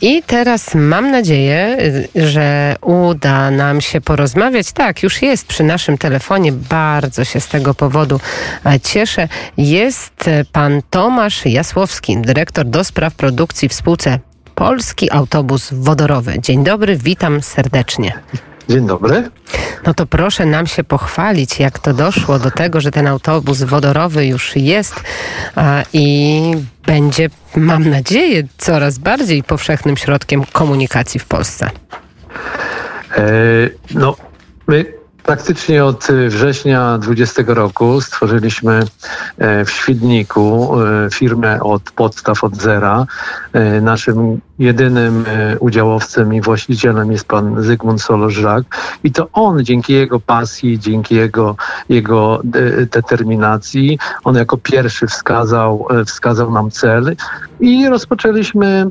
I teraz mam nadzieję, że uda nam się porozmawiać. Tak, już jest przy naszym telefonie. Bardzo się z tego powodu cieszę. Jest pan Tomasz Jasłowski, dyrektor do spraw produkcji w spółce Polski Autobus Wodorowy. Dzień dobry, witam serdecznie. Dzień dobry. No to proszę nam się pochwalić, jak to doszło do tego, że ten autobus wodorowy już jest i będzie, mam nadzieję, coraz bardziej powszechnym środkiem komunikacji w Polsce. E, no, my Praktycznie od y, września 2020 roku stworzyliśmy e, w Świdniku e, firmę od podstaw, od zera. E, naszym jedynym udziałowcem i właścicielem jest pan Zygmunt Solożak i to on dzięki jego pasji, dzięki jego, jego determinacji, on jako pierwszy wskazał, wskazał nam cel i rozpoczęliśmy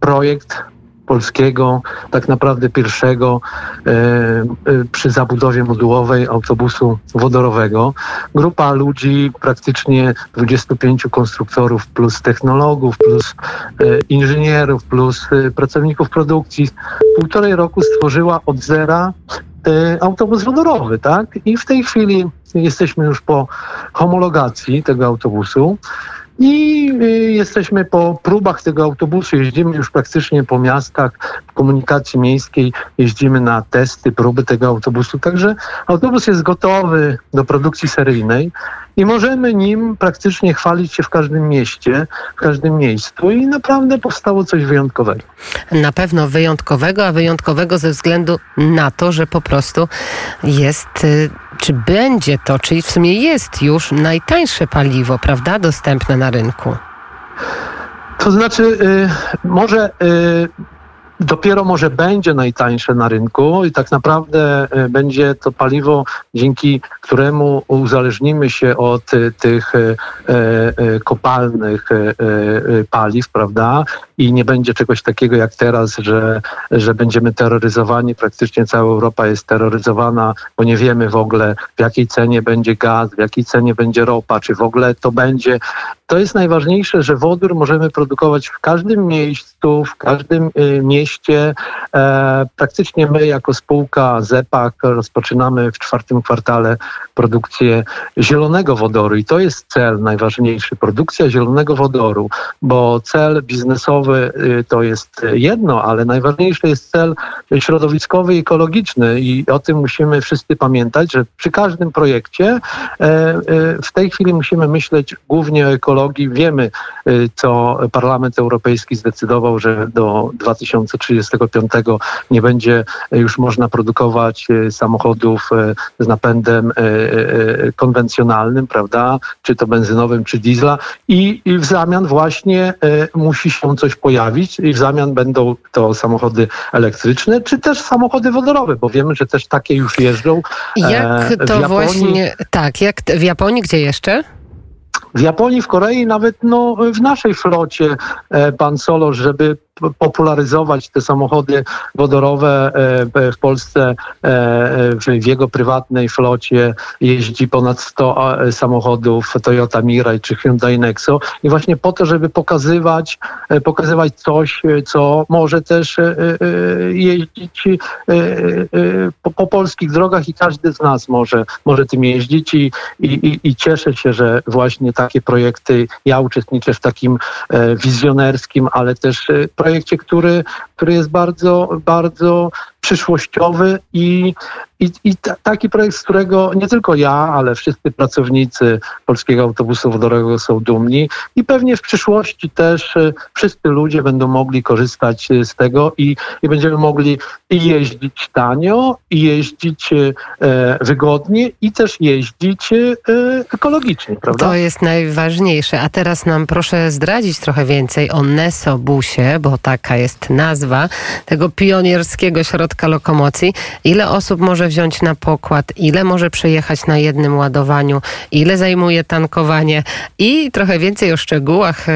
projekt polskiego, tak naprawdę pierwszego e, e, przy zabudowie modułowej autobusu wodorowego. Grupa ludzi, praktycznie 25 konstruktorów plus technologów, plus e, inżynierów, plus pracowników produkcji, półtorej roku stworzyła od zera autobus wodorowy, tak? I w tej chwili jesteśmy już po homologacji tego autobusu. I y, jesteśmy po próbach tego autobusu, jeździmy już praktycznie po miastach, w komunikacji miejskiej, jeździmy na testy, próby tego autobusu. Także autobus jest gotowy do produkcji seryjnej i możemy nim praktycznie chwalić się w każdym mieście, w każdym miejscu i naprawdę powstało coś wyjątkowego. Na pewno wyjątkowego, a wyjątkowego ze względu na to, że po prostu jest y, czy będzie to, czyli w sumie jest już najtańsze paliwo, prawda, dostępne na rynku? To znaczy, y, może y, dopiero może będzie najtańsze na rynku i tak naprawdę e, będzie to paliwo, dzięki któremu uzależnimy się od e, tych e, kopalnych paliw, prawda? I nie będzie czegoś takiego jak teraz, że, że będziemy terroryzowani. Praktycznie cała Europa jest terroryzowana, bo nie wiemy w ogóle, w jakiej cenie będzie gaz, w jakiej cenie będzie ropa, czy w ogóle to będzie. To jest najważniejsze, że wodór możemy produkować w każdym miejscu, w każdym mieście mieście. E, praktycznie my jako spółka ZEPAK rozpoczynamy w czwartym kwartale produkcję zielonego wodoru i to jest cel najważniejszy, produkcja zielonego wodoru, bo cel biznesowy y, to jest jedno, ale najważniejszy jest cel środowiskowy i ekologiczny i o tym musimy wszyscy pamiętać, że przy każdym projekcie e, e, w tej chwili musimy myśleć głównie o ekologii. Wiemy, y, co Parlament Europejski zdecydował, że do 2030 35 nie będzie już można produkować e, samochodów e, z napędem e, konwencjonalnym, prawda, czy to benzynowym, czy diesla i, i w zamian właśnie musi się coś pojawić i w zamian będą to samochody elektryczne, czy też samochody wodorowe, bo wiemy, że też takie już jeżdżą. Jak to Japonii, właśnie, tak, jak w Japonii, gdzie jeszcze? W Japonii, w Korei, nawet no, w naszej flocie pan Solosz, żeby popularyzować te samochody wodorowe e, w Polsce. E, w jego prywatnej flocie jeździ ponad 100 samochodów Toyota Mirai czy Hyundai Nexo i właśnie po to, żeby pokazywać, e, pokazywać coś, co może też jeździć po, po polskich drogach i każdy z nas może, może tym jeździć i, i, i cieszę się, że właśnie takie projekty, ja uczestniczę w takim wizjonerskim, ale też projekcie, który, który jest bardzo, bardzo przyszłościowy i, i, i taki projekt, z którego nie tylko ja, ale wszyscy pracownicy Polskiego Autobusu Wodorowego są dumni i pewnie w przyszłości też e, wszyscy ludzie będą mogli korzystać e, z tego i, i będziemy mogli i jeździć tanio, i jeździć e, wygodnie, i też jeździć e, ekologicznie, prawda? To jest najważniejsze. A teraz nam proszę zdradzić trochę więcej o Nesobusie, bo taka jest nazwa tego pionierskiego środka środka lokomocji, ile osób może wziąć na pokład, ile może przejechać na jednym ładowaniu, ile zajmuje tankowanie? I trochę więcej o szczegółach, e,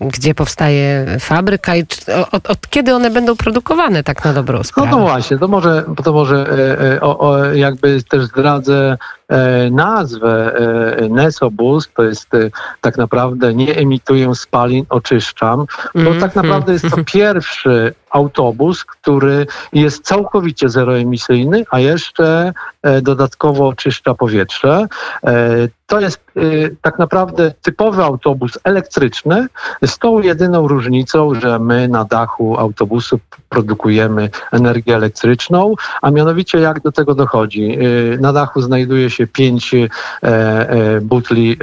gdzie powstaje fabryka i od, od kiedy one będą produkowane tak na dobrą sprawę. No to właśnie, to może, to może e, e, o, o, jakby też zdradzę nazwę Nesobus, to jest tak naprawdę nie emituję spalin, oczyszczam, bo mm, tak naprawdę jest to pierwszy autobus, który jest całkowicie zeroemisyjny, a jeszcze dodatkowo oczyszcza powietrze. To jest y, tak naprawdę typowy autobus elektryczny z tą jedyną różnicą, że my na dachu autobusu produkujemy energię elektryczną, a mianowicie jak do tego dochodzi? Y, na dachu znajduje się pięć e, e, butli e,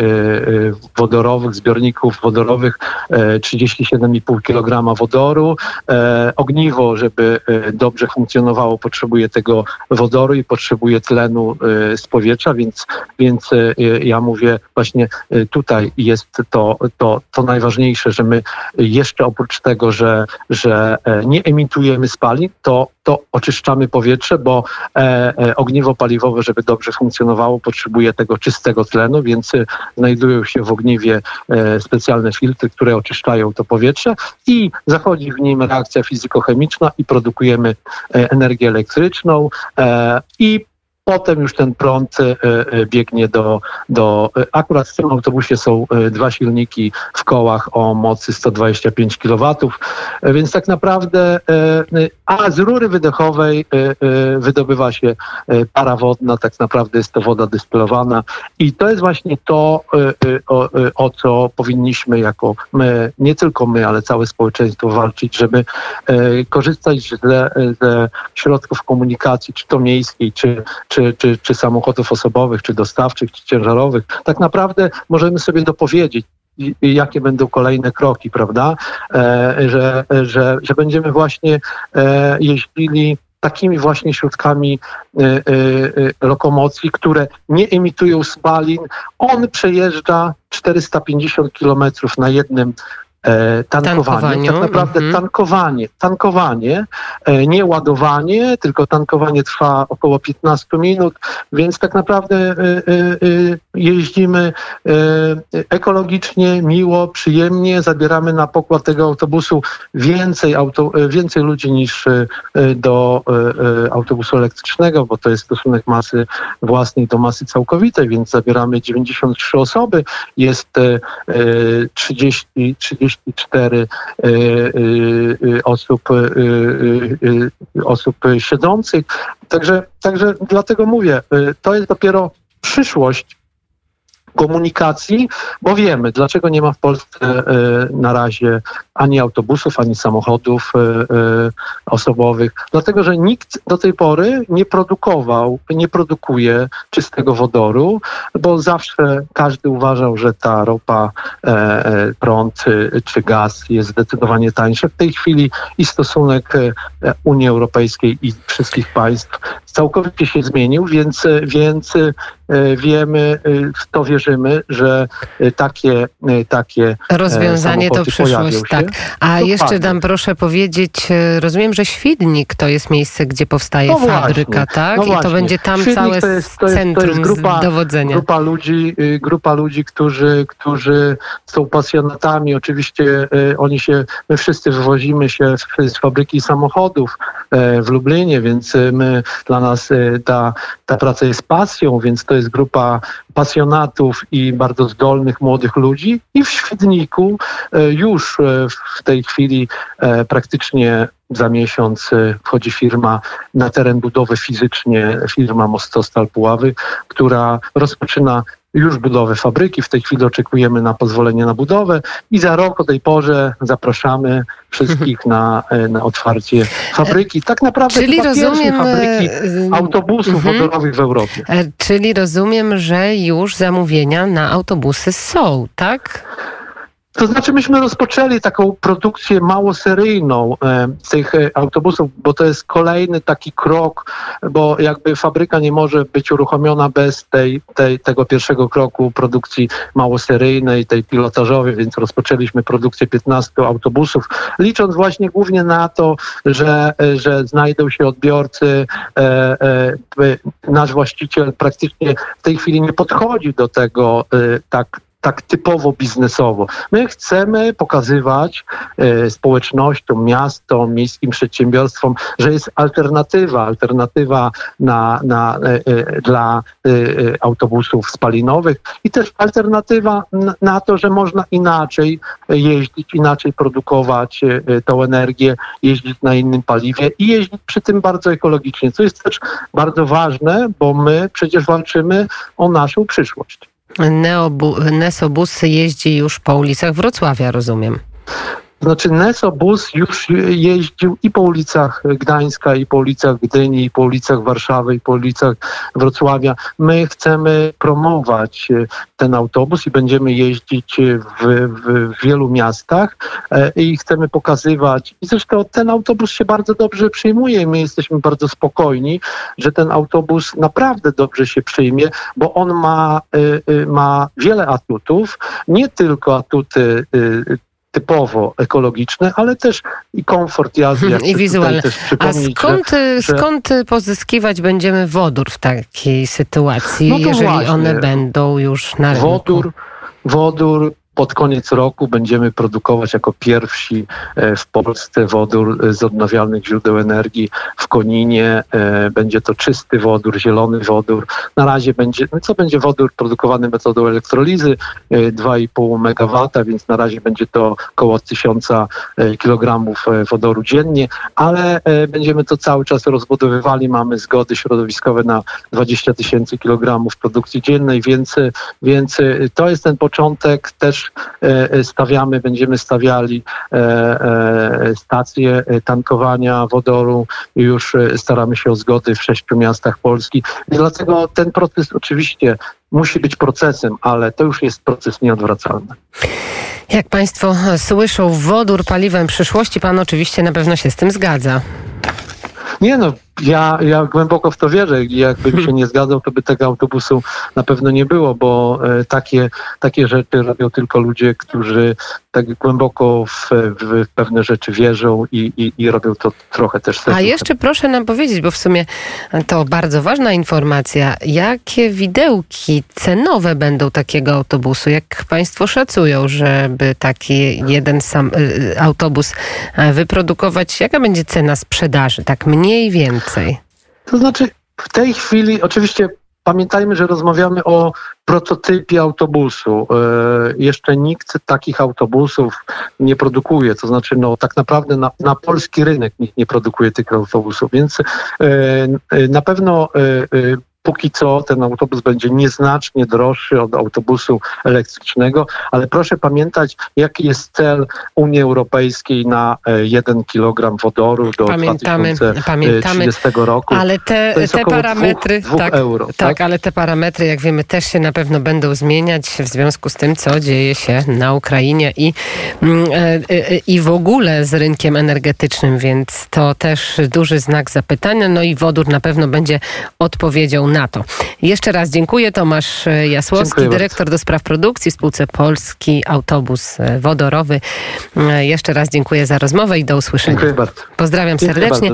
wodorowych, zbiorników wodorowych, 37,5 kg wodoru. Ogniwo, żeby dobrze funkcjonowało, potrzebuje tego wodoru i potrzebuje tlenu z powietrza, więc, więc ja mówię właśnie tutaj jest to, to, to najważniejsze, że my jeszcze oprócz tego, że, że nie emitujemy spalin, to, to oczyszczamy powietrze, bo e, e, ogniwo paliwowe, żeby dobrze funkcjonowało, potrzebuje tego czystego tlenu, więc e, znajdują się w ogniwie e, specjalne filtry, które oczyszczają to powietrze i zachodzi w nim reakcja fizykochemiczna i produkujemy e, energię elektryczną e, i Potem już ten prąd e, e, biegnie do, do. E, akurat w tym autobusie są dwa silniki w kołach o mocy 125 kW, więc tak naprawdę, a z rury wydechowej wydobywa się para wodna, tak naprawdę jest to woda dystylowana. I to jest właśnie to, o, o co powinniśmy jako my, nie tylko my, ale całe społeczeństwo walczyć, żeby korzystać ze, ze środków komunikacji, czy to miejskiej, czy, czy, czy, czy samochodów osobowych, czy dostawczych, czy ciężarowych, tak naprawdę możemy sobie dopowiedzieć, jakie będą kolejne kroki, prawda? E, że, że, że będziemy właśnie e, jeździli takimi właśnie środkami e, lokomocji, które nie emitują spalin. On przejeżdża 450 kilometrów na jednym E, tankowanie. Tak naprawdę mhm. tankowanie, tankowanie, e, nie ładowanie, tylko tankowanie trwa około 15 minut, więc tak naprawdę e, jeździmy ekologicznie, miło, przyjemnie, zabieramy na pokład tego autobusu więcej, auto, więcej ludzi niż do autobusu elektrycznego, bo to jest stosunek masy własnej do masy całkowitej, więc zabieramy 93 osoby, jest 30, 30 34 y, y, y, osób, osób siedzących. Także, także dlatego mówię, to jest dopiero przyszłość komunikacji, bo wiemy, dlaczego nie ma w Polsce e, na razie ani autobusów, ani samochodów e, e, osobowych. Dlatego, że nikt do tej pory nie produkował, nie produkuje czystego wodoru, bo zawsze każdy uważał, że ta ropa, prąd czy gaz jest zdecydowanie tańszy. W tej chwili i stosunek Unii Europejskiej i wszystkich państw całkowicie się zmienił, więc, więc wiemy, to wierzymy, że takie, takie rozwiązanie to przyszłość. Tak. A jeszcze dam proszę powiedzieć, e, rozumiem, że Świdnik to jest miejsce, gdzie powstaje no fabryka, tak? No I to będzie tam Świdnik całe to jest, to jest, centrum to jest grupa, dowodzenia. Grupa ludzi, y, grupa ludzi, którzy, którzy są pasjonatami. Oczywiście y, oni się, my wszyscy wywozimy się z, z fabryki samochodów e, w Lublinie, więc y, my, dla nas ta, ta praca jest pasją, więc to jest grupa pasjonatów i bardzo zdolnych młodych ludzi. I w Świdniku już w tej chwili e, praktycznie za miesiąc e, wchodzi firma na teren budowy fizycznie, firma Mostostal Puławy, która rozpoczyna już budowę fabryki. W tej chwili oczekujemy na pozwolenie na budowę i za rok o tej porze zapraszamy wszystkich na, e, na otwarcie fabryki. Tak naprawdę czyli rozumiem, fabryki autobusów mhm. wodorowych w Europie. Czyli rozumiem, że już zamówienia na autobusy są, tak? To znaczy, myśmy rozpoczęli taką produkcję małoseryjną e, tych e, autobusów, bo to jest kolejny taki krok, bo jakby fabryka nie może być uruchomiona bez tej, tej, tego pierwszego kroku produkcji małoseryjnej, tej pilotażowej, więc rozpoczęliśmy produkcję 15 autobusów, licząc właśnie głównie na to, że, e, że znajdą się odbiorcy. E, e, nasz właściciel praktycznie w tej chwili nie podchodzi do tego tak tak typowo biznesowo. My chcemy pokazywać e, społecznościom, miastom, miejskim przedsiębiorstwom, że jest alternatywa, alternatywa na, na, e, dla e, autobusów spalinowych i też alternatywa na, to, że można inaczej jeździć, inaczej produkować tą energię, jeździć na innym paliwie i jeździć przy tym bardzo ekologicznie, co jest też bardzo ważne, bo my przecież walczymy o naszą przyszłość. Neobu, Nesobus jeździ już po ulicach Wrocławia, rozumiem. Znaczy Nesobus już jeździł i po ulicach Gdańska, i po ulicach Gdyni, i po ulicach Warszawy, i po ulicach Wrocławia. My chcemy promować e, ten autobus i będziemy jeździć w, w, w wielu miastach e, i chcemy pokazywać. I zresztą ten autobus się bardzo dobrze przyjmuje my jesteśmy bardzo spokojni, że ten autobus naprawdę dobrze się przyjmie, bo on ma, e, ma wiele atutów, nie tylko atuty typowo ekologiczne, ale też i komfort jazdy. jak I wizualne. A skąd, że- skąd pozyskiwać będziemy wodór w takiej sytuacji, No jeżeli właśnie. one będą już na rynku? Wodór, wodór pod koniec roku będziemy produkować jako pierwsi e, w Polsce wodór e, z odnawialnych źródeł energii w Koninie. E, Będzie to czysty wodór, zielony wodór. Na razie będzie, no co będzie wodór produkowany metodą elektrolizy e, 2,5 MW, więc na razie będzie to około 1000 e, kilogramów e, wodoru dziennie, ale będziemy to cały czas rozbudowywali. Mamy zgody środowiskowe na 20 tysięcy kilogramów produkcji dziennej, więc, więc to jest ten początek. Też stawiamy, będziemy stawiali e, e, stacje e, tankowania wodoru i już e, staramy się o zgody w sześciu miastach Polski. I dlatego ten proces oczywiście musi być procesem, ale to już jest proces nieodwracalny. Jak Państwo słyszą, wodór paliwem przyszłości, Pan oczywiście na pewno się z tym zgadza. Nie no, ja, ja głęboko w to wierzę. Jakbym się nie zgadzał, to by tego autobusu na pewno nie było, bo e, takie, takie rzeczy robią tylko ludzie, którzy tak głęboko w, w pewne rzeczy wierzą i, i, i robią to trochę też serduchem. A jeszcze proszę nam powiedzieć, bo w sumie to bardzo ważna informacja, jakie widełki cenowe będą takiego autobusu? Jak Państwo szacują, żeby taki jeden sam autobus e, wyprodukować? Jaka będzie cena sprzedaży? Tak mniej więcej. To znaczy, w tej chwili oczywiście pamiętajmy, że rozmawiamy o prototypie autobusu. E, jeszcze nikt takich autobusów nie produkuje. To znaczy, no tak naprawdę na, na polski rynek nikt nie produkuje tych autobusów, więc e, e, na pewno Póki co ten autobus będzie nieznacznie droższy od autobusu elektrycznego, ale proszę pamiętać, jaki jest cel Unii Europejskiej na e, 1 kg wodoru do Pamiętamy, 2030 pamiętamy. roku. Ale te, te parametry, dwóch, dwóch tak, euro. tak, Tak? ale te parametry, jak wiemy, też się na pewno będą zmieniać w związku z tym, co dzieje się na Ukrainie i, mm, e, e, i w ogóle z rynkiem energetycznym, więc to też duży znak zapytania. No i wodór na pewno będzie odpowiedzią na to. Jeszcze raz dziękuję. Tomasz Jasłowski, Dziękuję bardzo. dyrektor do spraw produkcji w spółce Polski Autobus Wodorowy. E, Jeszcze raz dziękuję za rozmowę i do usłyszenia. Dziękuję bardzo. Pozdrawiam Dziękuję serdecznie. bardzo.